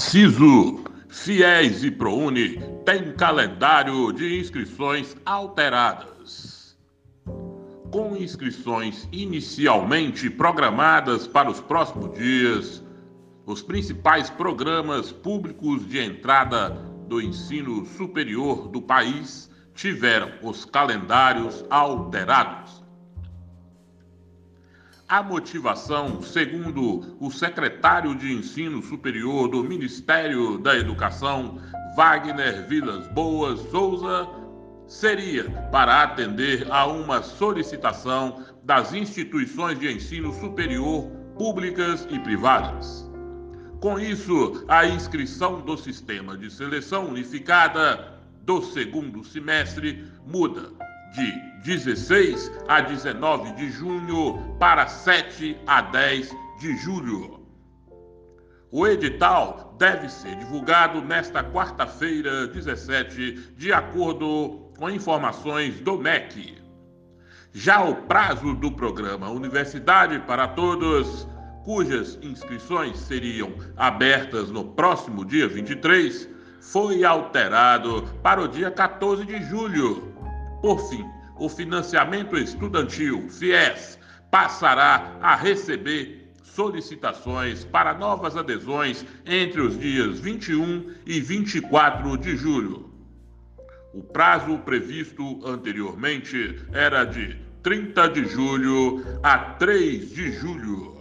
Sisu, Fiéis e ProUni têm calendário de inscrições alteradas. Com inscrições inicialmente programadas para os próximos dias, os principais programas públicos de entrada do ensino superior do país tiveram os calendários alterados. A motivação, segundo o secretário de Ensino Superior do Ministério da Educação, Wagner Vilas Boas Souza, seria para atender a uma solicitação das instituições de ensino superior públicas e privadas. Com isso, a inscrição do sistema de seleção unificada do segundo semestre muda de 16 a 19 de junho para 7 a 10 de julho. O edital deve ser divulgado nesta quarta-feira, 17, de acordo com informações do MEC. Já o prazo do programa Universidade para Todos, cujas inscrições seriam abertas no próximo dia 23, foi alterado para o dia 14 de julho. Por fim, o financiamento estudantil, FIES, passará a receber solicitações para novas adesões entre os dias 21 e 24 de julho. O prazo previsto anteriormente era de 30 de julho a 3 de julho.